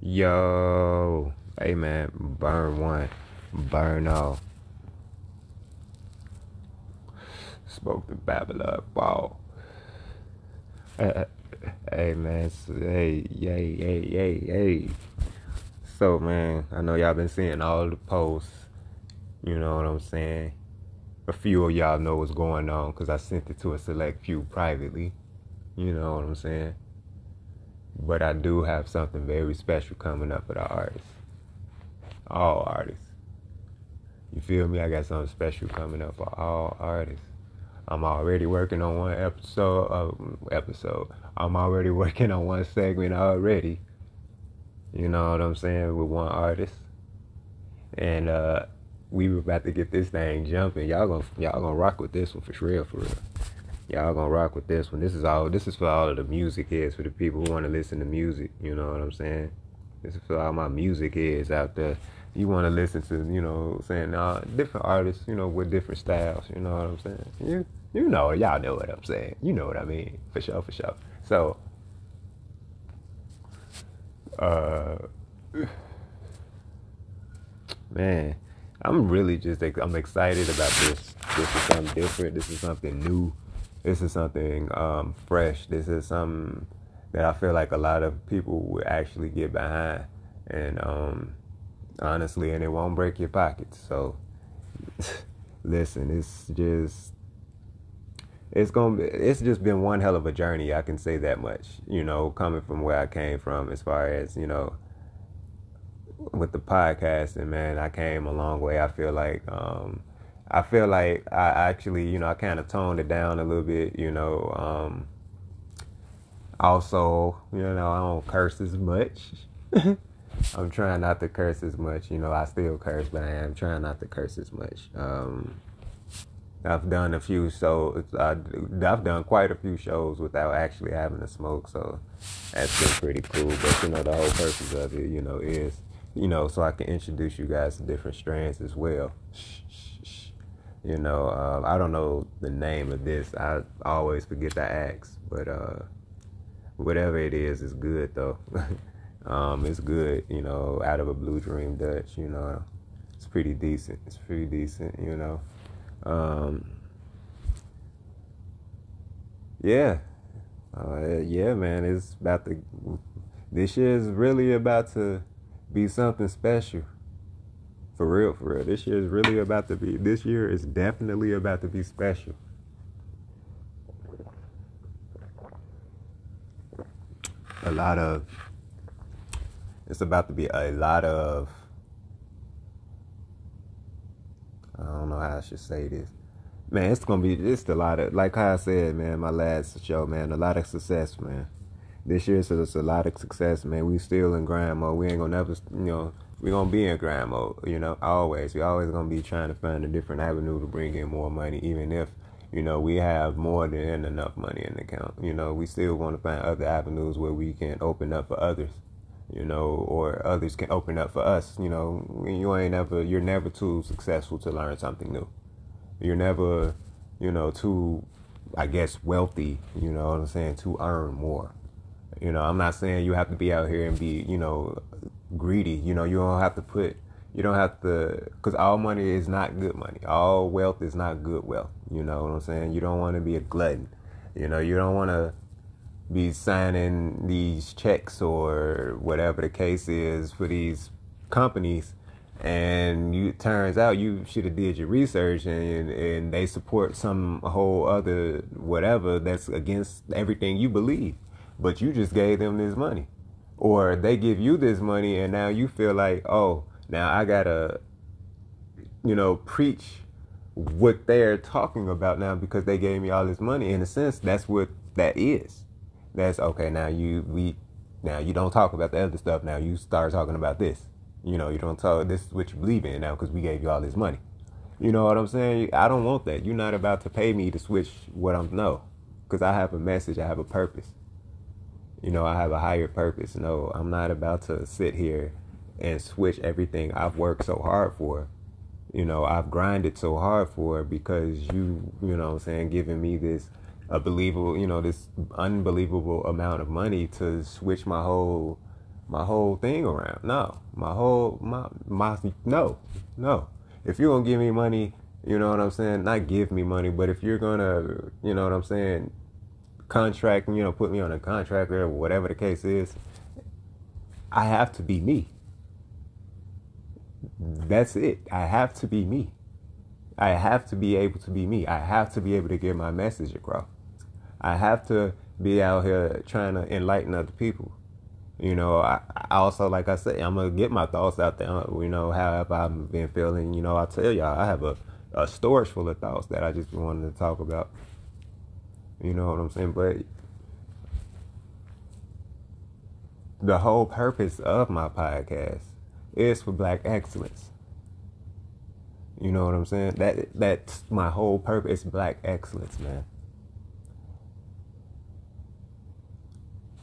Yo, hey man, burn one, burn all. Spoke to Babylon, wow. hey man, so, hey, yay, yay, yay, yay. So man, I know y'all been seeing all the posts. You know what I'm saying? A few of y'all know what's going on because I sent it to a select few privately. You know what I'm saying? But I do have something very special coming up for the artists. All artists. You feel me? I got something special coming up for all artists. I'm already working on one episode. Uh, episode. I'm already working on one segment already. You know what I'm saying with one artist, and uh, we were about to get this thing jumping. Y'all gonna y'all gonna rock with this one for real, for real. Y'all gonna rock with this one. This is all. This is for all of the music heads, for the people who want to listen to music. You know what I'm saying? This is for all my music heads out there. You want to listen to, you know, saying uh, different artists, you know, with different styles. You know what I'm saying? You you know, y'all know what I'm saying. You know what I mean, for sure, for sure. So, uh, man, I'm really just I'm excited about this. This is something different. This is something new this is something um, fresh. This is something that I feel like a lot of people would actually get behind, and um, honestly, and it won't break your pockets. So, listen, it's just it's gonna be, it's just been one hell of a journey. I can say that much. You know, coming from where I came from, as far as you know, with the podcasting, man, I came a long way. I feel like. Um, I feel like I actually, you know, I kind of toned it down a little bit, you know. Um, also, you know, I don't curse as much. I'm trying not to curse as much. You know, I still curse, but I am trying not to curse as much. Um, I've done a few shows. I've done quite a few shows without actually having to smoke, so that's been pretty cool. But you know, the whole purpose of it, you know, is you know, so I can introduce you guys to different strands as well. You know, uh, I don't know the name of this. I always forget to ask, but uh, whatever it is, it's good though. um, it's good. You know, out of a Blue Dream Dutch. You know, it's pretty decent. It's pretty decent. You know, um, yeah, uh, yeah, man. It's about to. This year is really about to be something special. For real, for real. This year is really about to be, this year is definitely about to be special. A lot of, it's about to be a lot of, I don't know how I should say this. Man, it's gonna be just a lot of, like I said, man, my last show, man, a lot of success, man. This year, it's a lot of success, man. We still in grind mode. We ain't gonna never, you know, we're gonna be in grind mode, you know, always. We always gonna be trying to find a different avenue to bring in more money, even if, you know, we have more than enough money in the account. You know, we still want to find other avenues where we can open up for others, you know, or others can open up for us. You know, you ain't ever, you're never too successful to learn something new. You're never, you know, too, I guess, wealthy. You know what I'm saying? To earn more. You know, I'm not saying you have to be out here and be, you know, greedy. You know, you don't have to put, you don't have to, because all money is not good money. All wealth is not good wealth. You know what I'm saying? You don't want to be a glutton. You know, you don't want to be signing these checks or whatever the case is for these companies and you it turns out you should have did your research and and they support some whole other whatever that's against everything you believe but you just gave them this money or they give you this money and now you feel like oh now i gotta you know preach what they're talking about now because they gave me all this money. In a sense that's what that is. That's okay now you we now you don't talk about the other stuff. Now you start talking about this. You know you don't talk this is what you believe in now because we gave you all this money. You know what i'm saying? I don't want that. You're not about to pay me to switch what i'm no. Because i have a message. I have a purpose you know, I have a higher purpose. No, I'm not about to sit here and switch everything I've worked so hard for. You know, I've grinded so hard for because you, you know I'm saying, giving me this a believable, you know, this unbelievable amount of money to switch my whole my whole thing around. No, my whole my my no, no. If you're gonna give me money, you know what I'm saying. Not give me money, but if you're gonna, you know what I'm saying, contract, you know, put me on a contract or whatever the case is, I have to be me. That's it. I have to be me. I have to be able to be me. I have to be able to get my message across. I have to be out here trying to enlighten other people. You know, I, I also, like I said, I'm gonna get my thoughts out there. You know, however I've been feeling. You know, I tell y'all, I have a, a storage full of thoughts that I just wanted to talk about. You know what I'm saying? But the whole purpose of my podcast is for black excellence. You know what I'm saying? That that's my whole purpose, black excellence, man.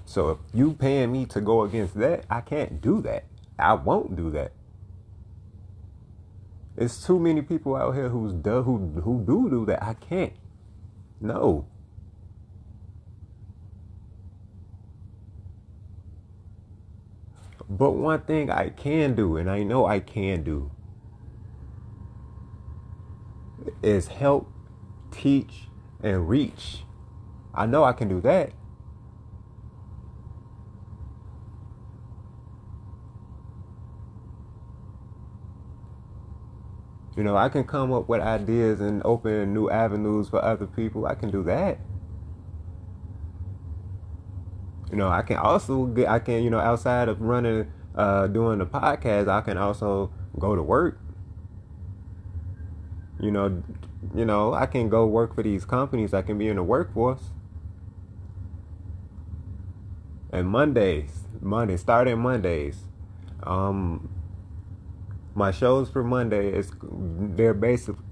So if you paying me to go against that, I can't do that. I won't do that. It's too many people out here who's do, who who do do that. I can't. No. But one thing I can do, and I know I can do, is help, teach, and reach. I know I can do that. You know, I can come up with ideas and open new avenues for other people. I can do that. You know, I can also get, I can, you know, outside of running, uh, doing the podcast, I can also go to work. You know, you know, I can go work for these companies. I can be in the workforce. And Mondays, Monday, starting Mondays, um, my shows for Monday is they're basically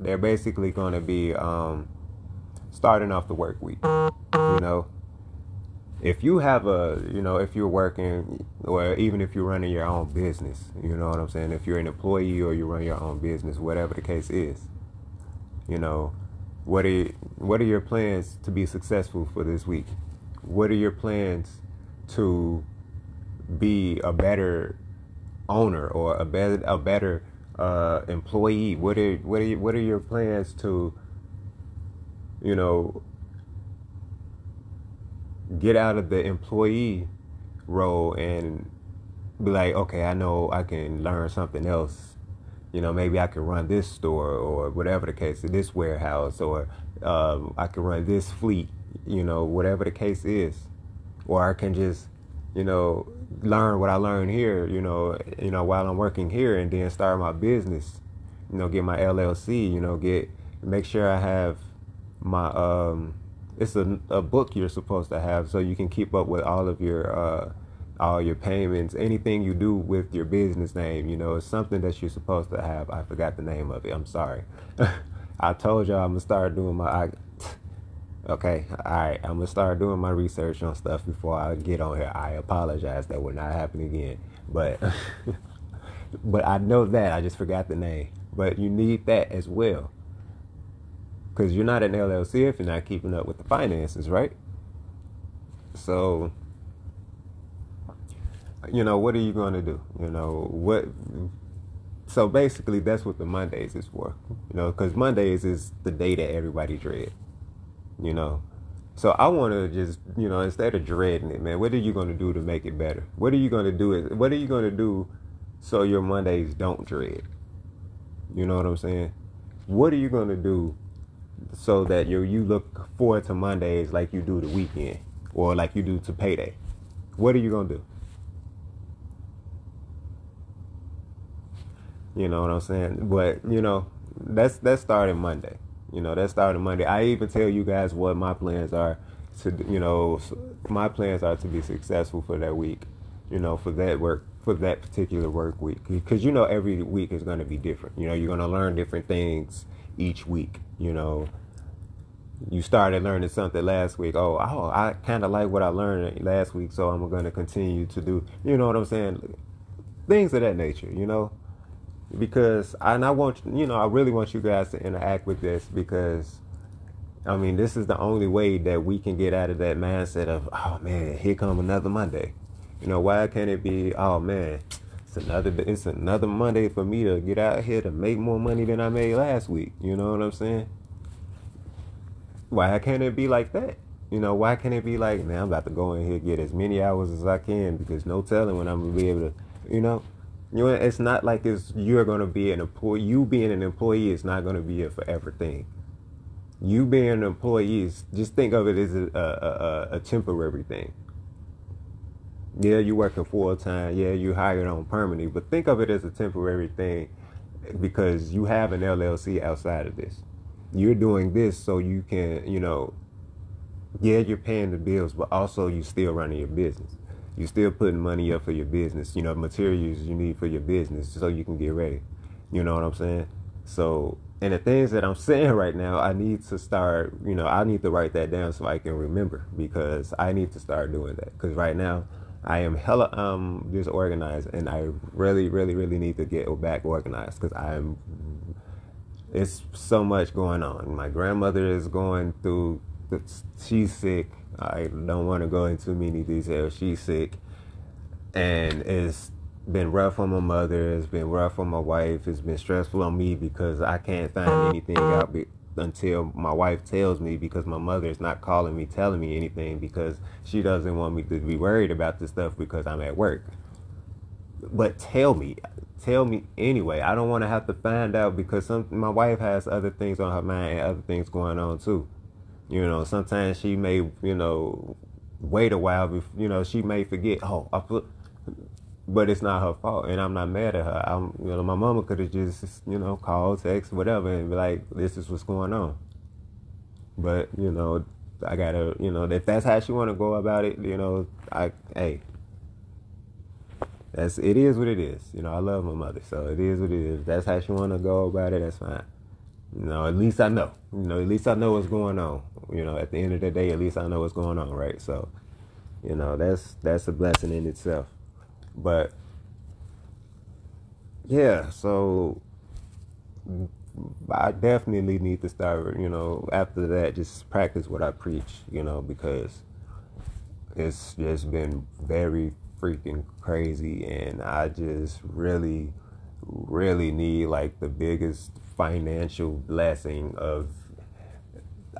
they're basically going to be um, starting off the work week. You know, if you have a you know if you're working or even if you're running your own business, you know what I'm saying. If you're an employee or you run your own business, whatever the case is, you know, what are what are your plans to be successful for this week? What are your plans to be a better owner or a better a better uh, employee? What are what are what are your plans to you know get out of the employee role and be like, okay, I know I can learn something else. You know, maybe I can run this store or whatever the case, this warehouse, or uh, I can run this fleet. You know, whatever the case is, or I can just, you know, learn what I learned here, you know, you know, while I'm working here and then start my business, you know, get my LLC, you know, get make sure I have my um it's a, a book you're supposed to have so you can keep up with all of your uh all your payments, anything you do with your business name, you know, it's something that you're supposed to have. I forgot the name of it. I'm sorry. I told y'all I'm gonna start doing my I, Okay, all right. I'm gonna start doing my research on stuff before I get on here. I apologize. That will not happen again. But, but I know that I just forgot the name. But you need that as well, because you're not an LLC if you're not keeping up with the finances, right? So, you know, what are you gonna do? You know what? So basically, that's what the Mondays is for. You know, because Mondays is the day that everybody dread you know. So I want to just, you know, instead of dreading it, man, what are you going to do to make it better? What are you going to do? What are you going to do so your Mondays don't dread? You know what I'm saying? What are you going to do so that you you look forward to Mondays like you do the weekend or like you do to payday? What are you to do? You know what I'm saying? But, you know, that's that's starting Monday. You know, that's starting Monday. I even tell you guys what my plans are to, you know, my plans are to be successful for that week. You know, for that work, for that particular work week, because you know every week is going to be different. You know, you're going to learn different things each week. You know, you started learning something last week. Oh, oh I kind of like what I learned last week, so I'm going to continue to do. You know what I'm saying? Things of that nature. You know because and I want you know I really want you guys to interact with this because I mean this is the only way that we can get out of that mindset of oh man here come another Monday You know, why can't it be? Oh man, it's another it's another Monday for me to get out here to make more money than I made last week. You know what I'm saying? Why can't it be like that? You know, why can't it be like, man, I'm about to go in here get as many hours as I can because no telling when I'm gonna be able to, you know. You know, it's not like it's you're gonna be an employee. You being an employee is not gonna be a forever thing. You being an employee is just think of it as a, a, a, a temporary thing. Yeah, you're working full time. Yeah, you're hired on permanently, but think of it as a temporary thing because you have an LLC outside of this. You're doing this so you can, you know, yeah, you're paying the bills, but also you're still running your business. You're still putting money up for your business, you know, materials you need for your business so you can get ready. You know what I'm saying? So, and the things that I'm saying right now, I need to start, you know, I need to write that down so I can remember because I need to start doing that. Because right now, I am hella um disorganized and I really, really, really need to get back organized because I'm, it's so much going on. My grandmother is going through she's sick. I don't want to go into many details. She's sick, and it's been rough on my mother. It's been rough on my wife. It's been stressful on me because I can't find anything out be- until my wife tells me because my mother is not calling me, telling me anything because she doesn't want me to be worried about this stuff because I'm at work. But tell me, tell me anyway. I don't want to have to find out because some my wife has other things on her mind and other things going on too. You know, sometimes she may, you know, wait a while. Before, you know, she may forget. Oh, I put, but it's not her fault, and I'm not mad at her. I'm, you know, my mama could have just, you know, called, text, whatever, and be like, "This is what's going on." But you know, I gotta, you know, if that's how she want to go about it, you know, I, hey, that's it is what it is. You know, I love my mother, so it is what it is. If that's how she want to go about it. That's fine. You know, at least I know. You know, at least I know what's going on. You know, at the end of the day, at least I know what's going on, right? So, you know, that's that's a blessing in itself. But yeah, so I definitely need to start, you know, after that just practice what I preach, you know, because it's just been very freaking crazy and I just really really need like the biggest financial blessing of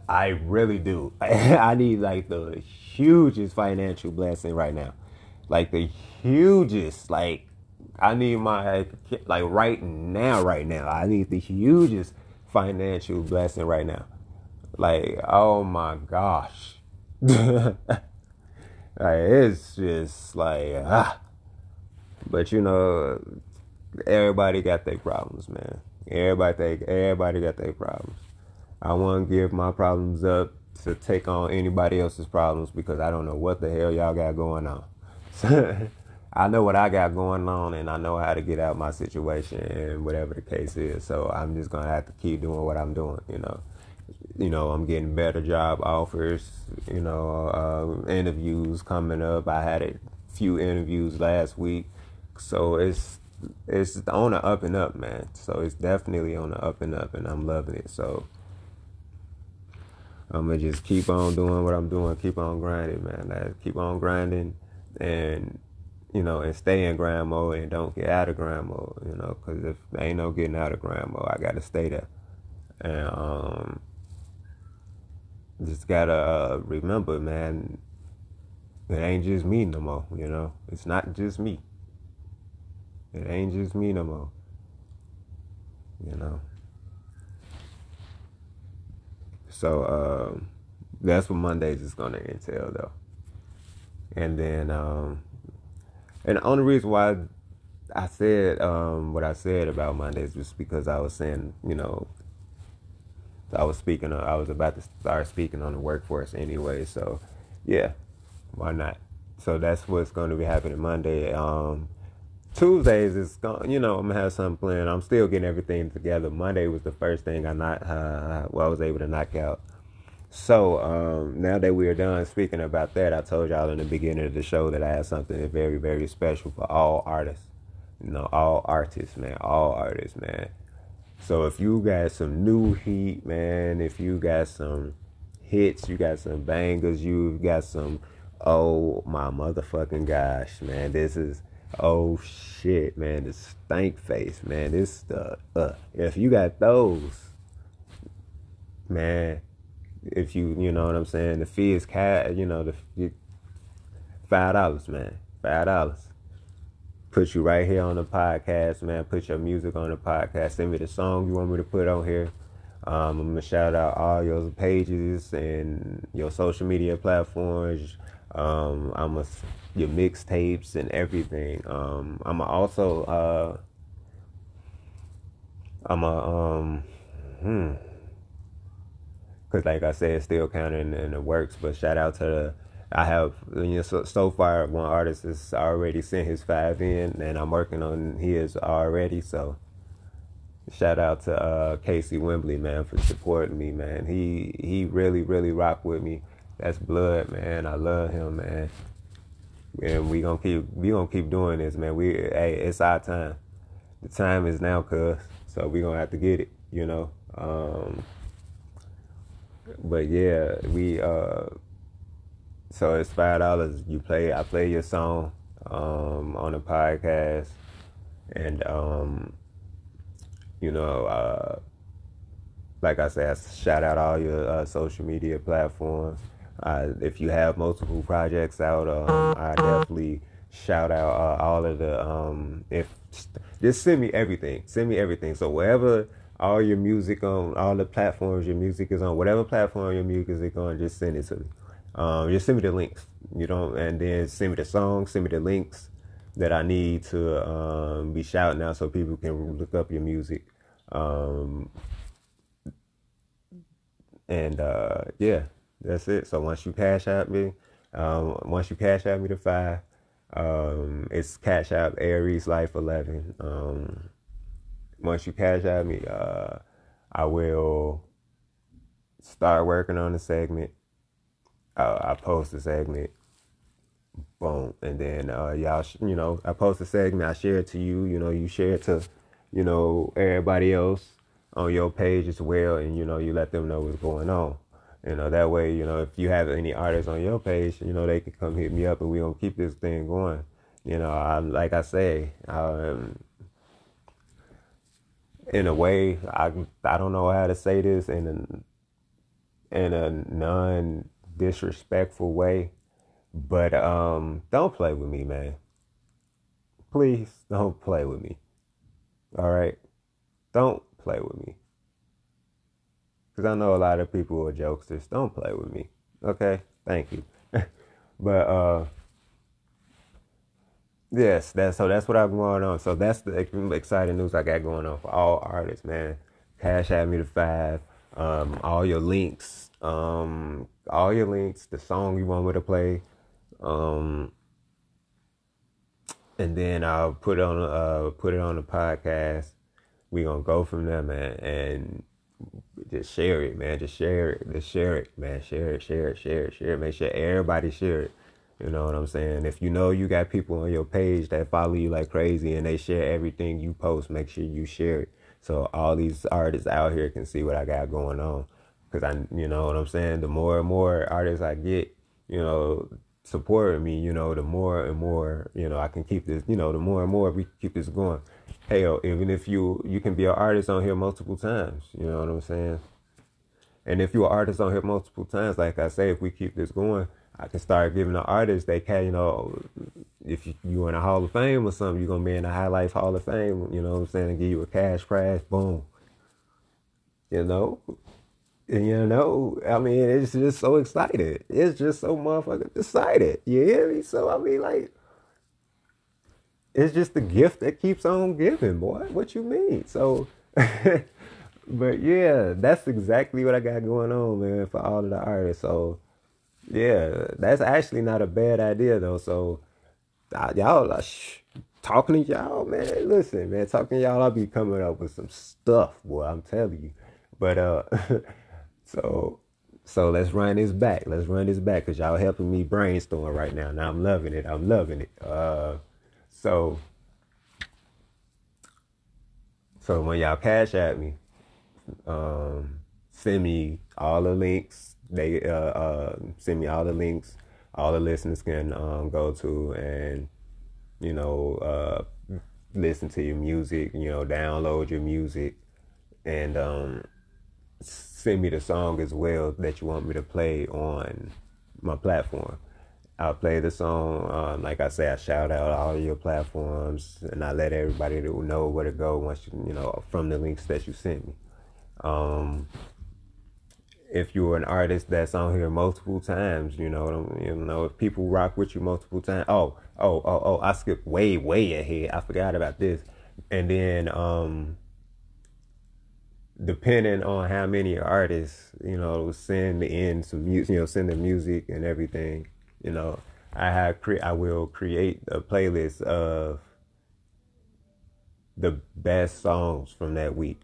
I really do. I need like the hugest financial blessing right now. Like the hugest like I need my like right now right now. I need the hugest financial blessing right now. Like oh my gosh. like it's just like ah. But you know everybody got their problems, man. Everybody think everybody got their problems. I want to give my problems up to take on anybody else's problems because I don't know what the hell y'all got going on. I know what I got going on and I know how to get out my situation and whatever the case is. So I'm just gonna have to keep doing what I'm doing, you know. You know, I'm getting better job offers, you know, uh, interviews coming up. I had a few interviews last week. So it's it's on the up and up, man. So it's definitely on the up and up, and I'm loving it. So I'm gonna just keep on doing what I'm doing, keep on grinding, man. Like, keep on grinding, and you know, and stay in grind mode, and don't get out of grind mode. You know, because if there ain't no getting out of grind mode, I gotta stay there, and um, just gotta uh, remember, man. It ain't just me no more. You know, it's not just me. It ain't just me no more. You know. So um, that's what Mondays is gonna entail though. And then um, and the only reason why I said um, what I said about Mondays was because I was saying, you know, I was speaking I was about to start speaking on the workforce anyway, so yeah, why not? So that's what's going to be happening Monday. Um, Tuesdays is going, you know, I'm gonna have something planned. I'm still getting everything together. Monday was the first thing I not, uh, well, I was able to knock out. So um, now that we are done speaking about that, I told y'all in the beginning of the show that I had something very, very special for all artists. You know, all artists, man, all artists, man. So if you got some new heat, man, if you got some hits, you got some bangers, you got some Oh my motherfucking gosh, man. This is oh shit, man. This stank face, man. This the uh, if you got those, man. If you you know what I'm saying, the fee is cat. You know the five dollars, man. Five dollars. Put you right here on the podcast, man. Put your music on the podcast. Send me the song you want me to put on here. Um, I'm gonna shout out all your pages and your social media platforms. Um, I'm a, your mixtapes and everything. Um, I'm also uh, I'm a um, hmm, cause like I said, still counting in the works. But shout out to the I have you know so, so far one artist has already sent his five in, and I'm working on his already. So shout out to uh, Casey Wembley, man, for supporting me, man. He he really really rocked with me. That's blood, man. I love him, man. And we gonna keep we gonna keep doing this, man. We hey, it's our time. The time is now, cuz. So we gonna have to get it, you know. Um, but yeah, we uh so it's five dollars. You play I play your song um on the podcast and um you know, uh like I said, shout out all your uh, social media platforms. Uh, if you have multiple projects out, um, I definitely shout out uh, all of the. Um, if just send me everything, send me everything. So wherever all your music on, all the platforms your music is on, whatever platform your music is on, just send it to me. Um, just send me the links, you know, and then send me the songs, send me the links that I need to um, be shouting out so people can look up your music. Um, and uh, yeah, that's it. So once you cash out me, um, once you cash out me the five, um, it's cash out Aries Life Eleven. Once you cash out me, uh, I will start working on the segment. Uh, I post the segment, boom, and then uh, y'all, you know, I post the segment. I share it to you. You know, you share it to, you know, everybody else on your page as well, and you know, you let them know what's going on. You know, that way, you know, if you have any artists on your page, you know, they can come hit me up and we gonna keep this thing going. You know, I, like I say, um, in a way, I I don't know how to say this in a in a non disrespectful way, but um, don't play with me, man. Please don't play with me. All right, don't play with me. Because I know a lot of people are jokesters. Don't play with me. Okay? Thank you. but uh yes, that's so that's what I'm going on. So that's the exciting news I got going on for all artists, man. Cash at me the five. Um, all your links, um, all your links, the song you want me to play, um, and then I'll put on uh put it on the podcast. We gonna go from there, man, and just share it, man. Just share it. Just share it, man. Share it, share it, share it, share it. Make sure everybody share it. You know what I'm saying? If you know you got people on your page that follow you like crazy and they share everything you post, make sure you share it. So all these artists out here can see what I got going on. Cause I, you know what I'm saying? The more and more artists I get, you know, supporting me, you know, the more and more, you know, I can keep this, you know, the more and more we keep this going hell, even if you you can be an artist on here multiple times, you know what I'm saying? And if you're an artist on here multiple times, like I say, if we keep this going, I can start giving the artists they can, you know, if you, you in a Hall of Fame or something, you're gonna be in the High Life Hall of Fame, you know what I'm saying, and give you a cash prize, boom. You know? And you know, I mean, it's just so excited. It's just so motherfucking excited. You hear me? So I mean like it's just the gift that keeps on giving, boy. What you mean? So, but yeah, that's exactly what I got going on, man, for all of the artists. So, yeah, that's actually not a bad idea, though. So, y'all are sh- talking to y'all, man. Listen, man, talking to y'all, I'll be coming up with some stuff, boy. I'm telling you. But, uh, so, so let's run this back. Let's run this back because y'all helping me brainstorm right now. Now I'm loving it. I'm loving it. Uh, so, so when y'all cash at me, um, send me all the links. They uh, uh, send me all the links all the listeners can um, go to and you know uh, listen to your music. You know, download your music and um, send me the song as well that you want me to play on my platform. I'll play the song. Um, like I say, I shout out all your platforms, and I let everybody know where to go once you, you know, from the links that you sent me. Um, if you're an artist that's on here multiple times, you know, you know, if people rock with you multiple times. Oh, oh, oh, oh! I skipped way, way ahead. I forgot about this. And then, um, depending on how many artists, you know, send in some music, you know, send the music and everything you know, I have cre- I will create a playlist of the best songs from that week.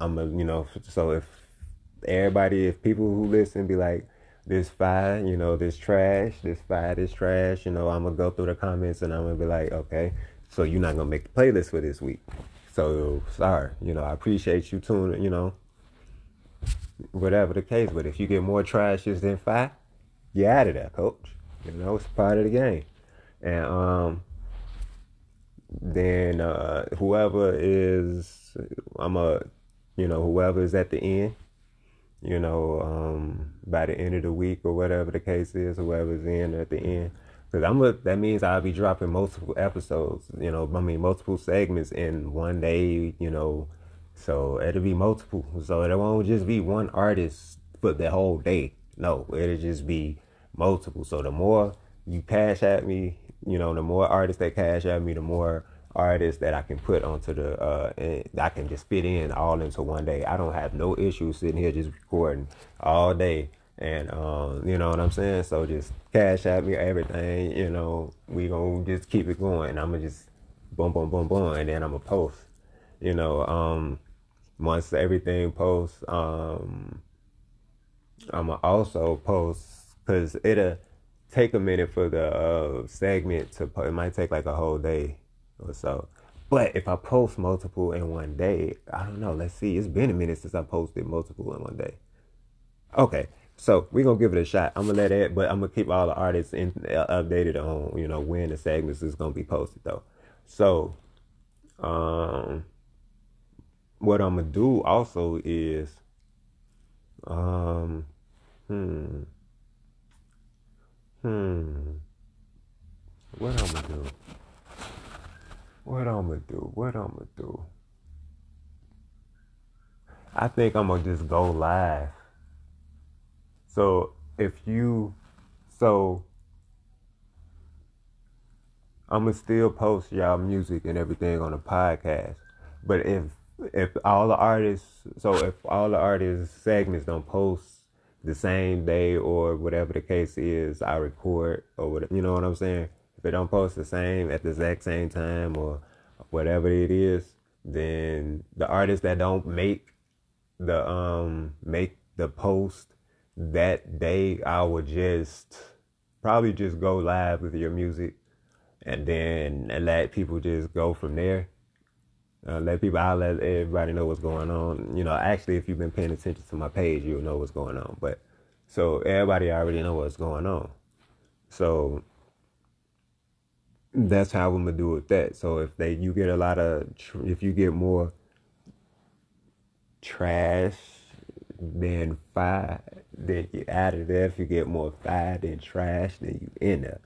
I'm a, you know, so if everybody, if people who listen be like, this fire, you know, this trash, this fire, this trash, you know, I'm gonna go through the comments and I'm gonna be like, okay, so you're not gonna make the playlist for this week. So sorry, you know, I appreciate you tuning, you know, whatever the case. But if you get more trashes than fire, you out of there, coach. You know, it's part of the game. And um, then uh, whoever is, I'm a, you know, whoever is at the end, you know, um, by the end of the week or whatever the case is, whoever's in at the end. Cause I'm a, that means I'll be dropping multiple episodes, you know, I mean multiple segments in one day, you know, so it'll be multiple. So it won't just be one artist for the whole day. No, it'll just be multiple. So the more you cash at me, you know, the more artists that cash at me, the more artists that I can put onto the uh and I can just fit in all into one day. I don't have no issue sitting here just recording all day. And um, you know what I'm saying? So just cash at me everything, you know, we gonna just keep it going. And I'm gonna just boom boom boom boom and then I'm gonna post. You know, um once everything posts, um I'm gonna also post because it'll take a minute for the uh, segment to it might take like a whole day or so. But if i post multiple in one day i don't know. Let's see. It's been a minute since i posted multiple in one day. Okay. So we're gonna give it a shot. I'm gonna let it but i'm gonna keep all the artists in, uh, updated on you know when the segments is gonna be posted though. So um what i'm gonna do also is um hmm. Hmm. What I'm gonna do? What I'm gonna do? What I'm gonna do? I think I'm gonna just go live. So if you, so I'm gonna still post y'all music and everything on the podcast. But if if all the artists, so if all the artists segments don't post the same day or whatever the case is, I record or whatever, you know what I'm saying? If it don't post the same at the exact same time or whatever it is, then the artists that don't make the um make the post that day, I would just probably just go live with your music and then let people just go from there. Uh, let people, I'll let everybody know what's going on. You know, actually, if you've been paying attention to my page, you'll know what's going on. But so everybody already know what's going on. So that's how I'm gonna do with that. So if they, you get a lot of, if you get more trash than fire, then you out of there. If you get more fire than trash, then you in there.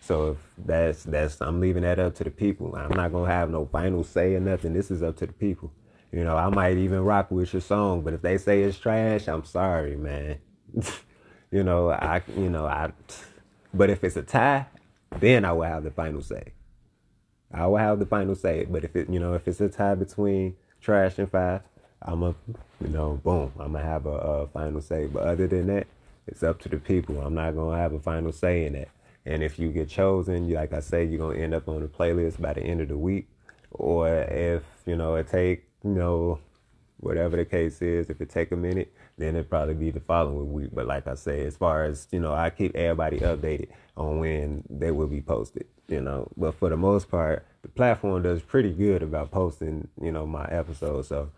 So if that's that's I'm leaving that up to the people. I'm not gonna have no final say or nothing. This is up to the people. You know, I might even rock with your song, but if they say it's trash, I'm sorry, man. you know, I you know, I but if it's a tie, then I will have the final say. I will have the final say. But if it you know, if it's a tie between trash and fire, I'm a you know, boom, I'm gonna have a, a final say. But other than that, it's up to the people. I'm not gonna have a final say in that. And if you get chosen, like I say, you're gonna end up on the playlist by the end of the week. Or if you know it take you know whatever the case is, if it take a minute, then it probably be the following week. But like I say, as far as you know, I keep everybody updated on when they will be posted. You know, but for the most part, the platform does pretty good about posting. You know, my episodes. So,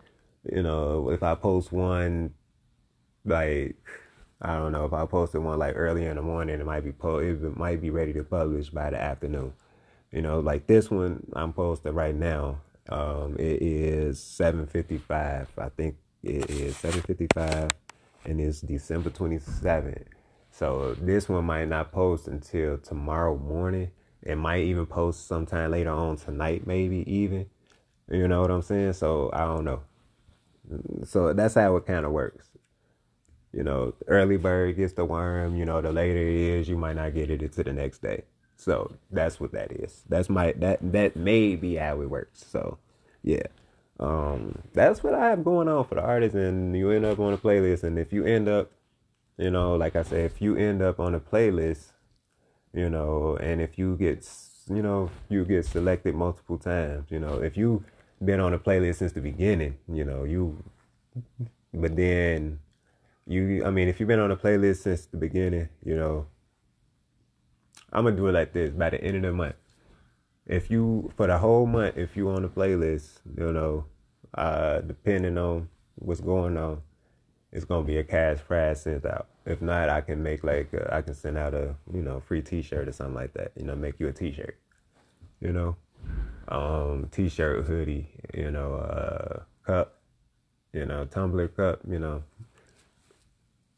you know, if I post one like I don't know if I posted one like early in the morning, it might be po- it might be ready to publish by the afternoon. You know, like this one I'm posting right now. Um, it is 7:55. I think it is 7:55, and it's December 27th. So this one might not post until tomorrow morning. It might even post sometime later on tonight, maybe even. You know what I'm saying? So I don't know. So that's how it kind of works. You know, early bird gets the worm. You know, the later it is, you might not get it until the next day. So that's what that is. That's my that that may be how it works. So yeah. Um, that's what I have going on for the artists, and you end up on a playlist. And if you end up, you know, like I said, if you end up on a playlist, you know, and if you get, you know, you get selected multiple times, you know, if you been on a playlist since the beginning, you know, you, but then you, I mean, if you've been on a playlist since the beginning, you know, I'm gonna do it like this by the end of the month. If you for the whole month, if you on the playlist, you know, uh, depending on what's going on, it's gonna be a cash prize sent out. If not, I can make like uh, I can send out a you know free T-shirt or something like that. You know, make you a T-shirt. You know, um, T-shirt, hoodie. You know, uh, cup. You know, tumbler cup. You know,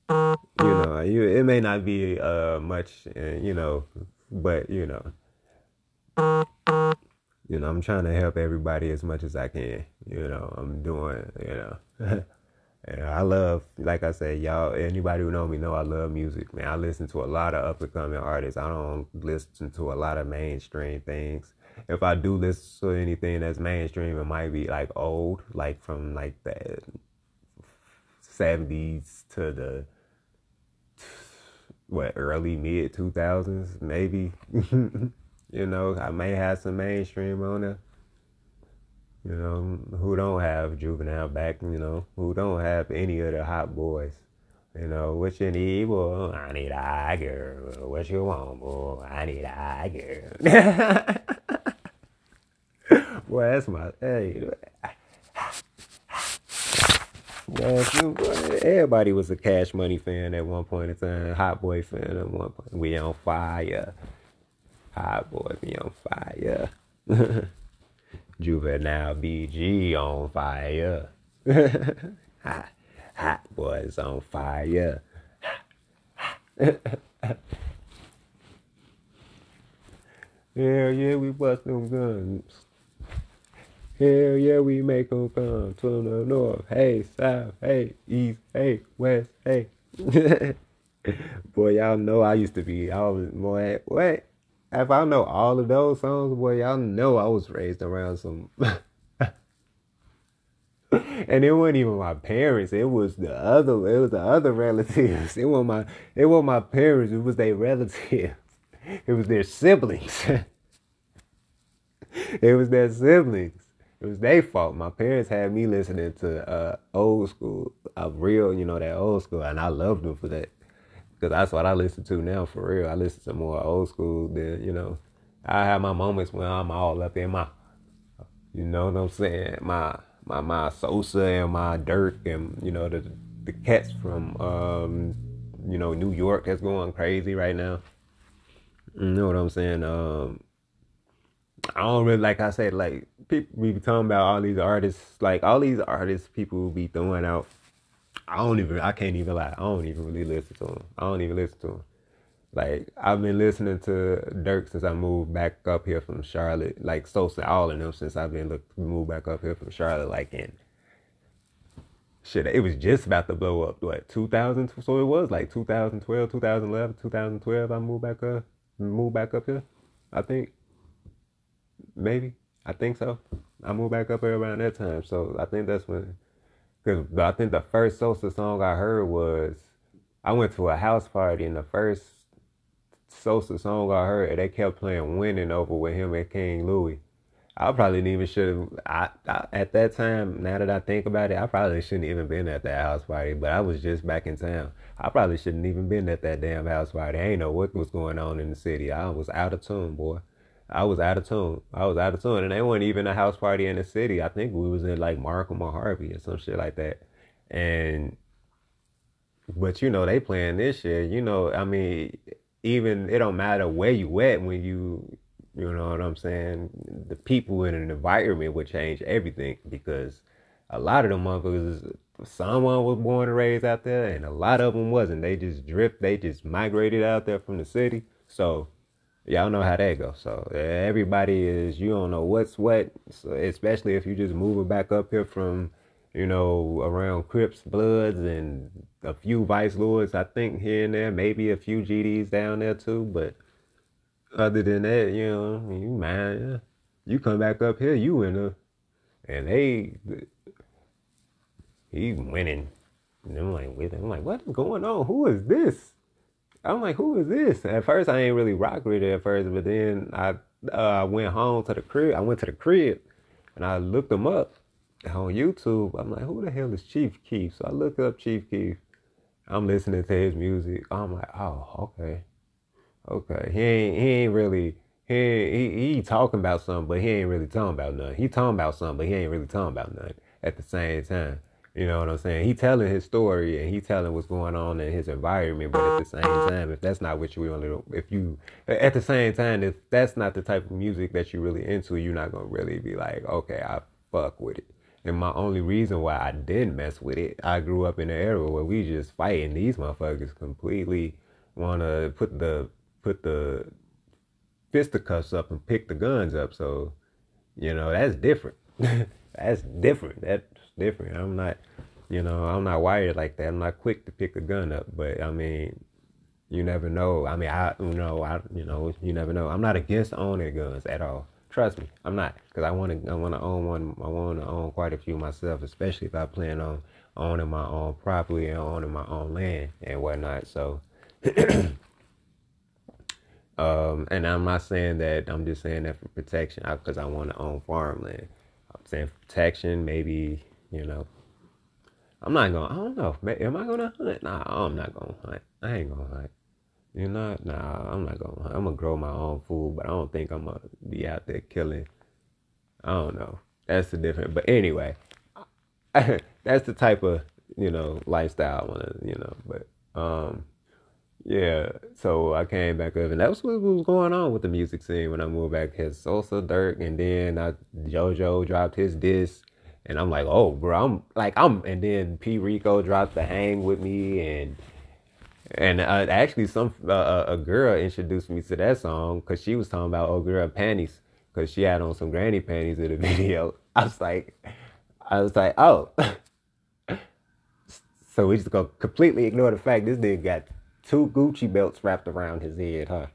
you know, you it may not be uh much, and you know, but you know, you know, I'm trying to help everybody as much as I can. You know, I'm doing, you know. and I love, like I said, y'all, anybody who know me know I love music, man. I listen to a lot of up and coming artists. I don't listen to a lot of mainstream things. If I do listen to anything that's mainstream, it might be like old, like from like the 70s to the what early mid 2000s maybe you know i may have some mainstream on there you know who don't have juvenile back you know who don't have any of the hot boys you know what you need boy i need a high girl what you want boy i need a high girl boy that's my hey yeah, everybody was a Cash Money fan at one point in time. Hot Boy fan at one point. We on fire. Hot Boy be on fire. Juvenile BG on fire. hot, hot boys on fire. Hell yeah, we bust them guns. Hell yeah, we make them come to the north. Hey, south. Hey, east. Hey, west. Hey. boy, y'all know I used to be. I was boy. What? If I know all of those songs, boy, y'all know I was raised around some. and it wasn't even my parents. It was the other. It was the other relatives. It was my. It was my parents. It was their relatives. It was their siblings. it was their siblings it was their fault. My parents had me listening to uh, old school, a real, you know, that old school, and I loved them for that. Because that's what I listen to now, for real. I listen to more old school than, you know, I have my moments when I'm all up in my, you know what I'm saying, my my my Sosa and my Durk and you know the the cats from um you know New York that's going crazy right now. You know what I'm saying? Um I don't really like I said like people we be talking about all these artists like all these artists people be throwing out. I don't even I can't even lie. I don't even really listen to them. I don't even listen to them. Like I've been listening to Durk since I moved back up here from Charlotte. Like Sosa, all of them since I've been look, moved back up here from Charlotte. Like in shit, it was just about to blow up. What 2000? So it was like 2012, 2011, 2012. I moved back up, moved back up here. I think maybe I think so. I moved back up here around that time, so I think that's when. Because I think the first Sosa song I heard was I went to a house party and the first Sosa song I heard they kept playing "Winning" over with him and King Louie. I probably didn't even should have. I, I, at that time, now that I think about it, I probably shouldn't even been at that house party. But I was just back in town. I probably shouldn't even been at that damn house party. I ain't know what was going on in the city. I was out of tune, boy. I was out of tune. I was out of tune, and they weren't even a house party in the city. I think we was in like Markham or Harvey or some shit like that. And but you know they playing this shit. You know, I mean, even it don't matter where you at when you, you know what I'm saying. The people in an environment would change everything because a lot of them motherfuckers, someone was born and raised out there, and a lot of them wasn't. They just drift. They just migrated out there from the city. So y'all know how that goes. So everybody is you don't know what's what, so especially if you just moving back up here from, you know, around Crips, Bloods, and a few Vice Lords. I think here and there, maybe a few GDs down there too. But other than that, you know, you man, you come back up here, you in a, and they, he winning. And I'm like, I'm like, what is going on? Who is this? I'm like, who is this? At first, I ain't really rock with it at first, but then I uh, went home to the crib. I went to the crib and I looked them up on YouTube. I'm like, who the hell is Chief Keef? So I looked up Chief Keef. I'm listening to his music. I'm like, oh, okay, okay. He ain't he ain't really he he he talking about something, but he ain't really talking about nothing. He talking about something, but he ain't really talking about nothing at the same time. You know what I'm saying? He telling his story and he telling what's going on in his environment, but at the same time, if that's not what you to, if you, at the same time, if that's not the type of music that you're really into, you're not gonna really be like, okay, I fuck with it. And my only reason why I didn't mess with it, I grew up in an era where we just fighting these motherfuckers completely want to put the put the fisticuffs up and pick the guns up. So, you know, that's different. that's different. That's different. I'm not, you know, I'm not wired like that. I'm not quick to pick a gun up. But I mean, you never know. I mean, I, you know, I, you know, you never know. I'm not against owning guns at all. Trust me, I'm not, because I want to, I want to own one. I want to own quite a few myself, especially if I plan on owning my own property and owning my own land and whatnot. So. Um, and I'm not saying that. I'm just saying that for protection, because I, I want to own farmland. Saying protection, maybe you know. I'm not gonna. I don't know. Am I gonna hunt? Nah, I'm not gonna hunt. I ain't gonna hunt. You know, nah, I'm not gonna. Hunt. I'm gonna grow my own food, but I don't think I'm gonna be out there killing. I don't know. That's the difference. But anyway, that's the type of you know lifestyle I wanna. You know, but um yeah, so I came back up, and that was what was going on with the music scene when I moved back. His Sosa, Durk, and then I, JoJo dropped his disc, and I'm like, oh, bro, I'm like, I'm, and then P Rico dropped the Hang with me, and and uh, actually, some uh, a girl introduced me to that song because she was talking about oh girl panties because she had on some granny panties in the video. I was like, I was like, oh. so we just gonna completely ignore the fact this nigga got two Gucci belts wrapped around his head, huh?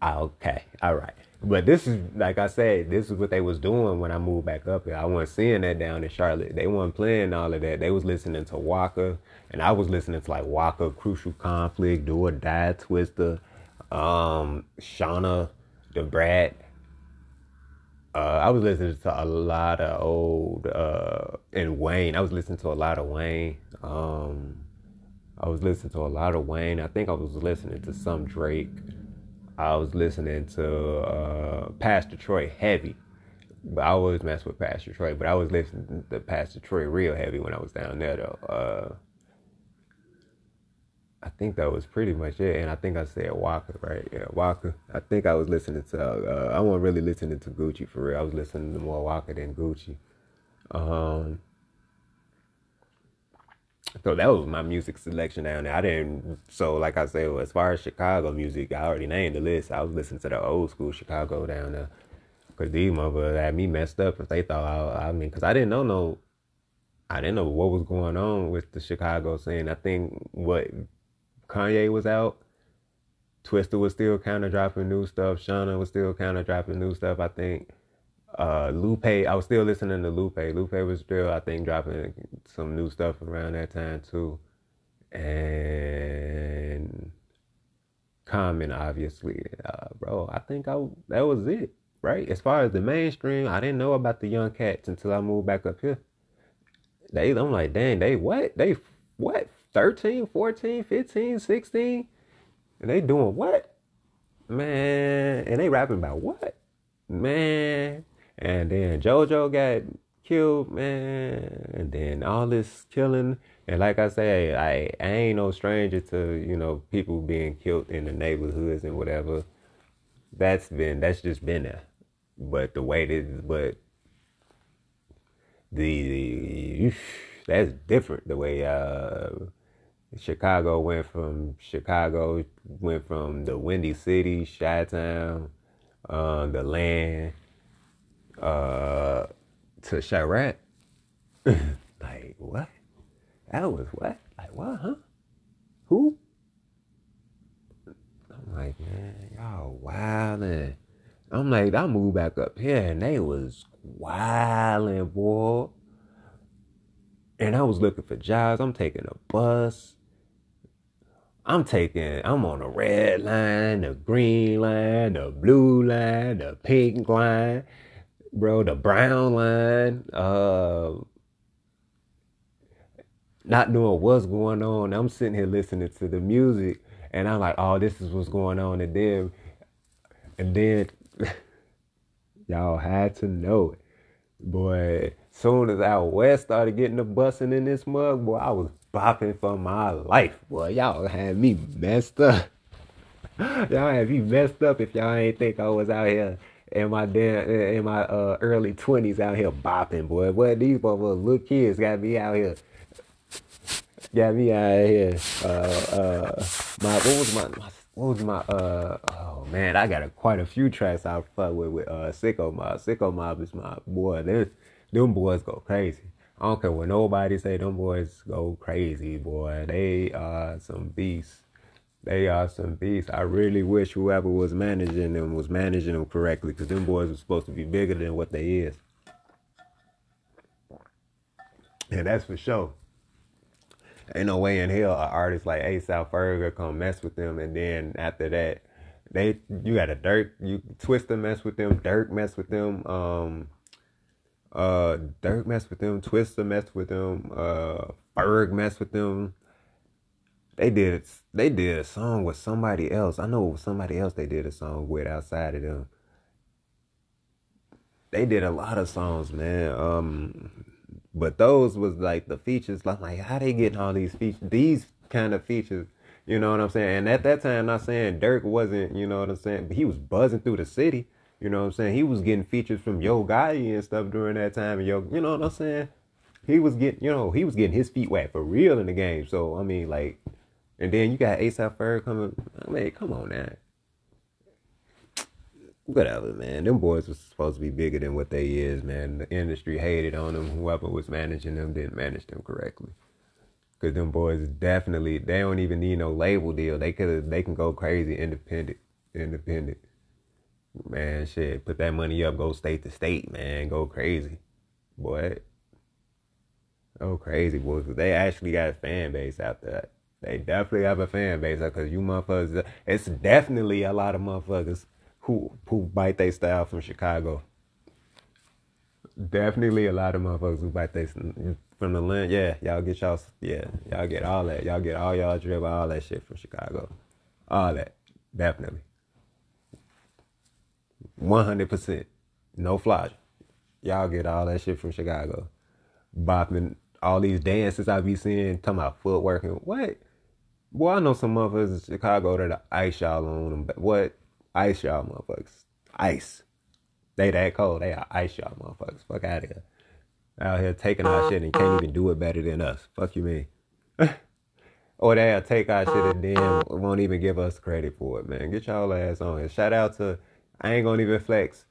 Ah, okay, all right. But this is like I said, this is what they was doing when I moved back up here. I wasn't seeing that down in Charlotte. They weren't playing all of that. They was listening to Waka, and I was listening to like Waka, Crucial Conflict, Do or Die, Twista, um, Shawnna, Da Brat. Uh, I was listening to a lot of old uh, and Wayne. I was listening to a lot of Wayne. Um, I was listening to a lot of Wayne. I think I was listening to some Drake. I was listening to uh, Pastor Troy heavy. But I always mess with Pastor Troy. But I was listening to Pastor Troy real heavy when I was down there though. Uh, I think that was pretty much it. And I think I said Waka, right? Yeah, Waka. I think I was listening to, uh, I wasn't really listening to Gucci for real. I was listening to more Waka than Gucci. Um, so that was my music selection down there. I didn't. So like I said, as far as Chicago music, I already named the list. I was listening to the old school Chicago down there. Cause these motherfuckers had me messed up if they thought I, I mean, cause I didn't know no, I didn't know what was going on with the Chicago scene. I think what Kanye was out, Twista was still kind of dropping new stuff. Shawnna was still kind of dropping new stuff. I think uh, Lupe, I was still listening to Lupe. Lupe was still, I think, dropping some new stuff around that time too. And Common, obviously, uh, bro. I think I that was it, right? As far as the mainstream, I didn't know about the young cats until I moved back up here. They, I'm like, dang, they what? They what? 13, 14, 15, 16? And they doing what? Man, and they rapping about what? Man, and then JoJo got killed, man. And then all this killing, And like I say, I, I ain't no stranger to, you know, people being killed in the neighborhoods and whatever. That's been that's just been there. But the way that but the, the that's different the way uh Chicago went from Chicago went from the Windy City, Chi Town, uh, the land, uh, to Chiraq. like what? That was what? Like what? Huh? Who? I'm like, man, y'all wildin'. I'm like, I moved back up here and they was wildin', boy. And I was looking for jobs. I'm taking a bus. I'm taking, I'm on the red line, the green line, the blue line, the pink line, bro, the brown line. Uh, not knowing what's going on. I'm sitting here listening to the music, and I'm like, oh, this is what's going on. And then, and then, y'all had to know it, boy. Soon as out west started getting the busing in this mug, boy, I was bopping for my life. Boy, y'all had me messed up. y'all had me messed up if y'all ain't think I was out here in my damn in my uh, early twenties out here bopping, boy. What these motherfuckers little kids got me out here. Got me out here. Uh, uh, my what was my, my what was my uh oh man, I got a, quite a few tracks I fuck with with uh Sicko Mob. Sicko Mob is my boy. Them, them boys go crazy. I don't care what nobody say. Them boys go crazy, boy. They are some beasts. They are some beasts. I really wish whoever was managing them was managing them correctly, because them boys were supposed to be bigger than what they is. And that's for sure. Ain't no way in hell an artist like ASAP Ferg come mess with them, and then after that, they you got a Durk, you Twista mess with them, Durk mess with them, um, uh, Durk mess with them, Twista mess with them, uh, Ferg mess with them. They did they did a song with somebody else. I know it was somebody else they did a song with outside of them. They did a lot of songs, man. Um, but those was like the features. Like, like how they getting all these features? These kind of features. You know what I'm saying? And at that time, not saying Durk wasn't. You know what I'm saying? But he was buzzing through the city. You know what I'm saying? He was getting features from Yo Gotti and stuff during that time. And Yo, you know what I'm saying? He was getting, you know, he was getting his feet wet for real in the game. So I mean, like, and then you got ASAP Ferg coming. I mean, come on now. Whatever, man. Them boys was supposed to be bigger than what they is, man. The industry hated on them. Whoever was managing them didn't manage them correctly. Cause them boys definitely they don't even need no label deal. They could they can go crazy independent, independent. Man, shit, put that money up, go state to state, man, go crazy, boy. Oh, go crazy, boys. They actually got a fan base out there. They definitely have a fan base because you motherfuckers. It's definitely a lot of motherfuckers who who bite their style from Chicago. Definitely a lot of motherfuckers who bite their from the land. Yeah, y'all get y'all. Yeah, y'all get all that. Y'all get all y'all drip, all that shit from Chicago. All that, definitely. One hundred percent, no flash. Y'all get all that shit from Chicago. Bopping all these dances I be seeing, talking about footwork and what? Boy, I know some motherfuckers in Chicago that ice y'all on them. But What? Ice y'all motherfuckers. Ice. They that cold. They are ice y'all motherfuckers. Fuck out of here. Out here taking our shit and can't uh-huh. even do it better than us. Fuck you mean. or they'll take our shit and then uh-huh. won't even give us credit for it, man. Get y'all ass on here. Shout out to I ain't gonna even flex.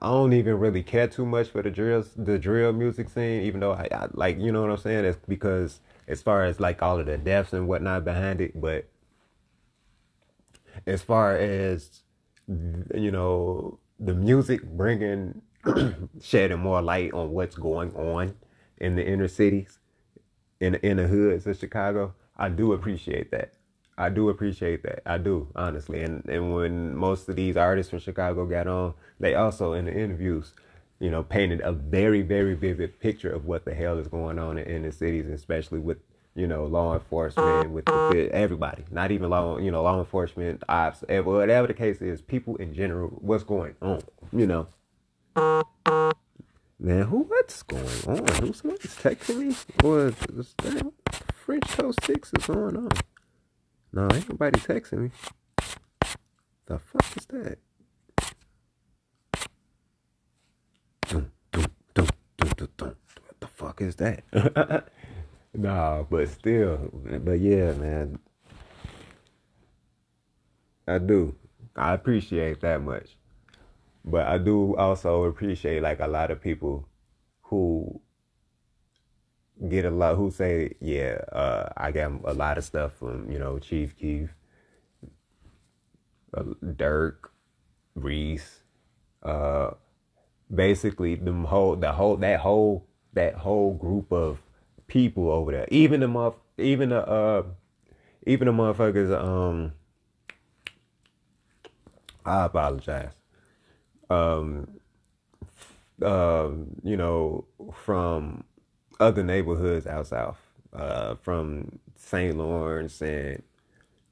I don't even really care too much for the drill the drill music scene, even though I, I like you know what I'm saying. It's because as far as like all of the deaths and whatnot behind it, but as far as you know the music bringing shedding more light on what's going on in the inner cities in in the hoods of Chicago, I do appreciate that. I do appreciate that. I do, honestly. And and when most of these artists from Chicago got on, they also in the interviews, you know, painted a very, very vivid picture of what the hell is going on in, the cities, especially with, you know, law enforcement, with the, uh-huh. everybody. Not even law, you know, law enforcement, ops, eh, whatever the case is, people in general, what's going on, you know. Uh-huh. Man, who what's going on? Who's somebody's texting me? Or is, is French Toast Six is going on? No, ain't nobody texting me. The fuck is that? What the fuck is that? nah, but still, but yeah, man. I do. I appreciate that much. But I do also appreciate like a lot of people who get a lot who say, yeah, uh, I got a lot of stuff from, you know, Chief Keef, uh, Durk, Reese, uh, basically the whole the whole that whole that whole group of people over there. Even the month even the uh even the motherfuckers um I apologize. Um um, you know, from other neighborhoods out south, uh, from St. Lawrence and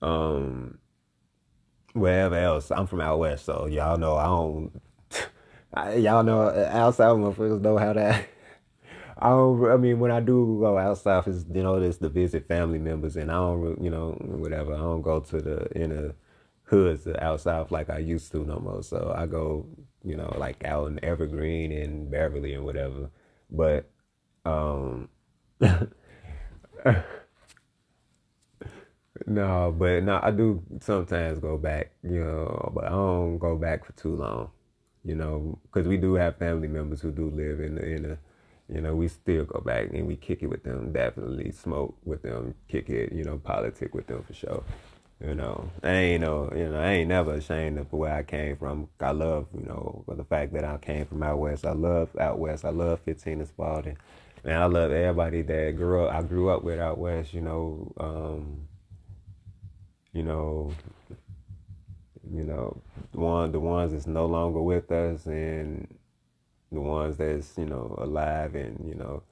um wherever else. I'm from out west, so y'all know I don't y'all know outside south motherfuckers know how that. I don't. I mean, when I do go outside, is you know, it's to visit family members, and I don't, you know, whatever. I don't go to the inner hoods out south like I used to no more. So I go, you know, like out in Evergreen and Beverly and whatever. But, um, no, but no, I do sometimes go back, you know, but I don't go back for too long you know, because we do have family members who do live in the, in you know, we still go back and we kick it with them, definitely smoke with them, kick it, you know, politic with them for sure. You know, I ain't no, you know, I ain't never ashamed of where I came from. I love, you know, the fact that I came from out west. I love out west. I love 15 and Spaulding. And I love everybody that grew up, I grew up with out west, you know, um, you know, you know, one the ones that's no longer with us and the ones that's, you know, alive and, you know,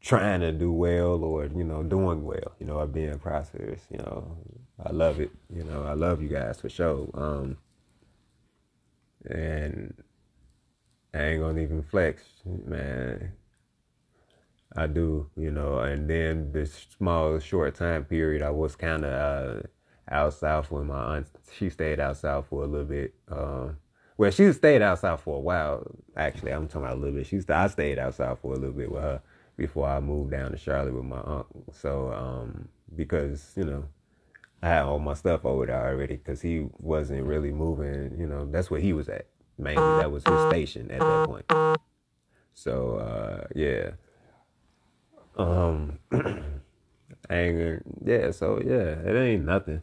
trying to do well or, you know, doing well, you know, or being prosperous, you know. I love it. You know, I love you guys for sure. Um and I ain't gonna even flex, man. I do, you know, and then this small short time period I was kinda uh out south with my aunt. She stayed out south for a little bit. Um, well, she stayed out south for a while. Actually, I'm talking about a little bit. She I stayed out south for a little bit with her before I moved down to Charlotte with my uncle. So, um, because you know, I had all my stuff over there already because he wasn't really moving. You know, that's where he was at. Mainly, that was his station at that point. So, uh, yeah. Um, anger. Yeah. So yeah, it ain't nothing.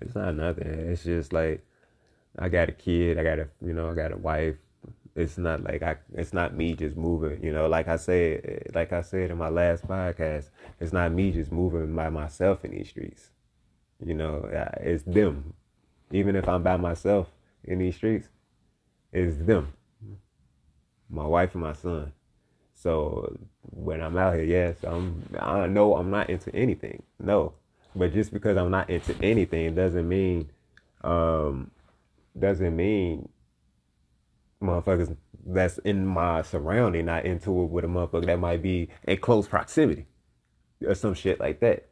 It's not nothing. It's just like I got a kid. I got a you know I got a wife. It's not like I. It's not me just moving. You know, like I said, like I said in my last podcast, it's not me just moving by myself in these streets. You know, it's them. Even if I'm by myself in these streets, it's them. My wife and my son. So when I'm out here, yes, I'm. I know I'm not into anything. No, but just because I'm not into anything doesn't mean um doesn't mean motherfuckers that's in my surrounding not into it with a motherfucker that might be in close proximity or some shit like that.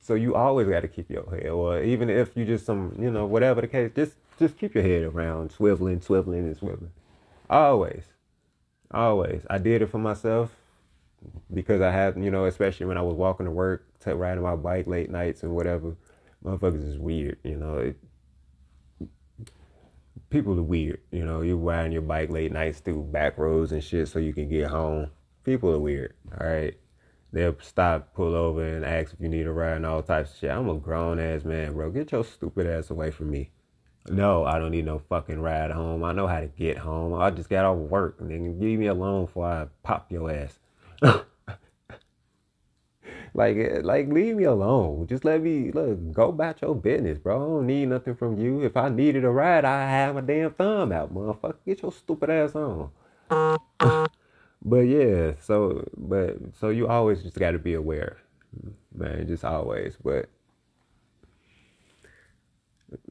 So you always got to keep your head, or even if you just some, you know, whatever the case, just just keep your head around, swiveling, swiveling, and swiveling. Always, always. I did it for myself because I have, you know, especially when I was walking to work, to riding my bike late nights and whatever. Motherfuckers is weird, you know. It, people are weird, you know. You're riding your bike late nights through back roads and shit so you can get home. People are weird, all right. They'll stop, pull over, and ask if you need a ride and all types of shit. I'm a grown ass man, bro. Get your stupid ass away from me. No, I don't need no fucking ride home. I know how to get home. I just got off work. And then leave me alone before I pop your ass. like, eh, like, leave me alone. Just let me look. Go about your business, bro. I don't need nothing from you. If I needed a ride, I have my damn thumb out, motherfucker. Get your stupid ass on. but yeah, so but so you always just got to be aware, man. Just always. But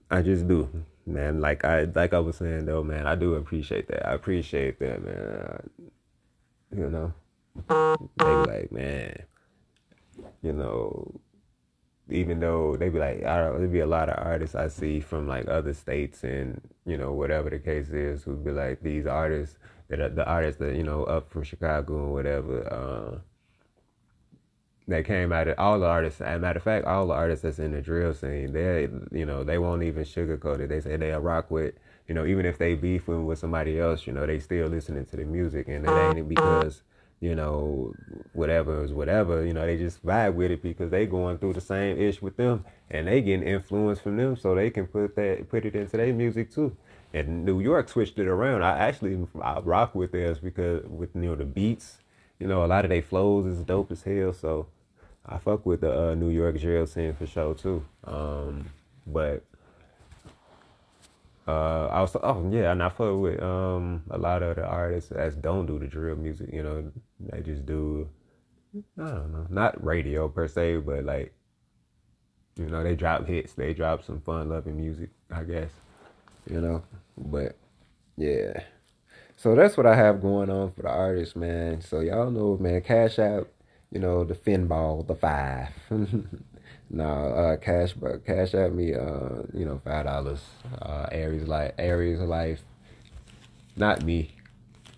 I just do, man. Like I like I was saying though, man. I do appreciate that. I appreciate that, man. You know. They be like, man, you know, even though they be like, there be a lot of artists I see from like other states and you know whatever the case is, who be like these artists that are the artists that you know up from Chicago or whatever. Uh, that came out of all the artists. As a matter of fact, all the artists that's in the drill scene, they you know they won't even sugarcoat it. They say they'll rock with you know even if they beefing with somebody else, you know they still listening to the music, and it ain't because you know, whatever is whatever, you know, they just vibe with it because they going through the same ish with them and they getting influence from them so they can put that put it into their music too. And New York switched it around. I actually I rock with theirs because with you know the beats, you know, a lot of their flows is dope as hell. So I fuck with the uh, New York drill scene for sure too. Um, but uh, I was oh yeah, and I fuck with um a lot of the artists that don't do the drill music. You know, they just do I don't know, not radio per se, but like you know they drop hits, they drop some fun loving music. I guess you know, but yeah. So that's what I have going on for the artists, man. So y'all know, man, Cash App, you know, the Finball, the five. No, uh, cash, cash at me, uh, you know, five dollars. Uh, Aries life, Aries life. Not me.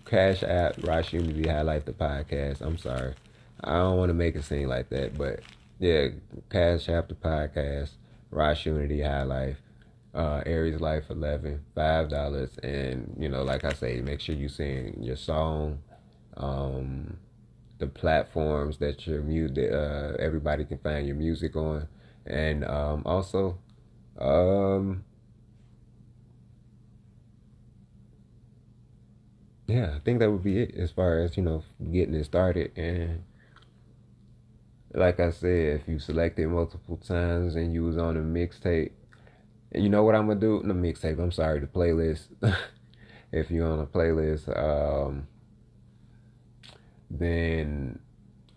Cash at Ras Unity High Life, the podcast. I'm sorry, I don't want to make it seem like that, but yeah, Cash App, the podcast, Ras Unity High Life, uh, Aries Life 11, five dollars, and you know, like I say, make sure you sing your song. Um, the platforms that your music, uh, everybody can find your music on, and um, also, um, yeah, I think that would be it as far as you know getting it started. And like I said, if you selected multiple times and you was on a mixtape, you know what I'm gonna do? The mixtape. I'm sorry, the playlist. if you're on a playlist, um, then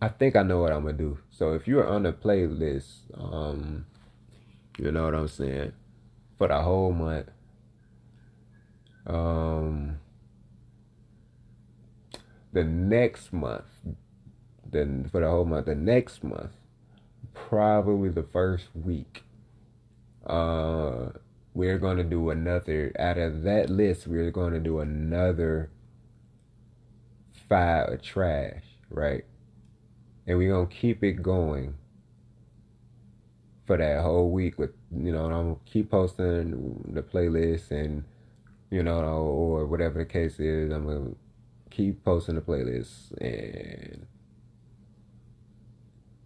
I think I know what I'm gonna do. So if you're on the playlist, um, you know what I'm saying, for the whole month, um, the next month, then for the whole month, the next month, probably the first week, uh, we're gonna do another out of that list. We're gonna do another five of trash, right? And we're gonna keep it going for that whole week with you know, I'm gonna keep posting the playlist and you know, or whatever the case is, I'm gonna keep posting the playlist and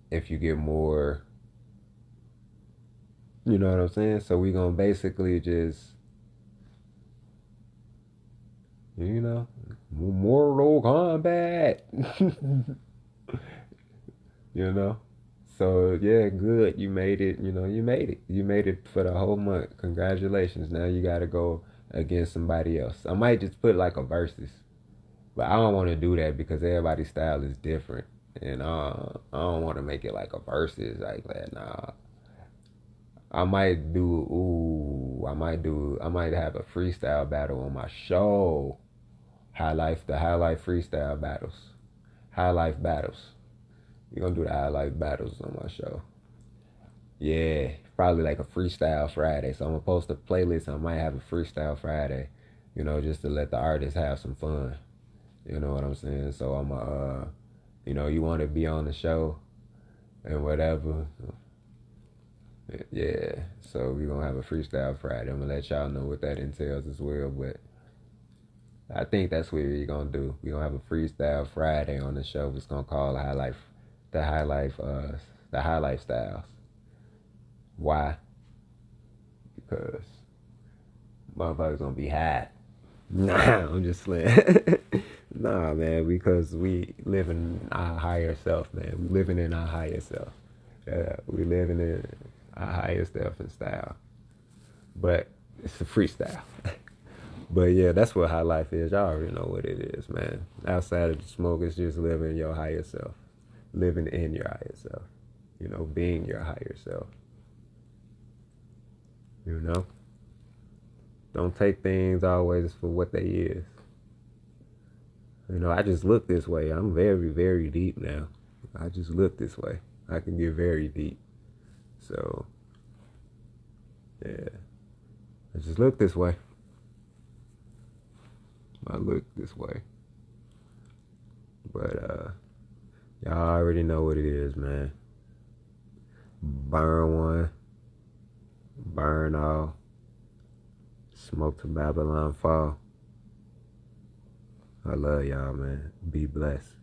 if you get more you know what I'm saying? So we're gonna basically just you know, Mortal Kombat. you know? So yeah, good. You made it. You know, you made it. You made it for the whole month. Congratulations. Now you got to go against somebody else. I might just put like a versus, but I don't want to do that because everybody's style is different, and uh, I don't want to make it like a versus like that. Nah. I might do. Ooh, I might do. I might have a freestyle battle on my show. High Life, the High Life freestyle battles. High Life battles. We're gonna do the High Life battles on my show. Yeah, probably like a freestyle Friday. So I'm gonna post a playlist. I might have a freestyle Friday, you know, just to let the artists have some fun. You know what I'm saying? So I'm uh, you know, you want to be on the show and whatever. Yeah, so we're gonna have a freestyle Friday. I'm gonna let y'all know what that entails as well, but I think that's what we're gonna do. We're gonna have a freestyle Friday on the show. It's gonna call the high life, the high life, uh, the high lifestyles. Why? Because motherfuckers gonna be high. Nah, I'm just playing. nah, man, because we live in our higher self, man. We living in our higher self. Yeah, we living in our higher self and style. But it's a freestyle. But yeah, that's what high life is. Y'all already know what it is, man. Outside of the smoke, it's just living your higher self, living in your higher self, you know, being your higher self. You know, don't take things always for what they is. You know, I just look this way. I'm very, very deep now. I just look this way. I can get very deep. So, yeah. I just look this way. I look this way. But, uh, y'all already know what it is, man. Burn one, burn all, smoke to Babylon fall. I love y'all, man. Be blessed.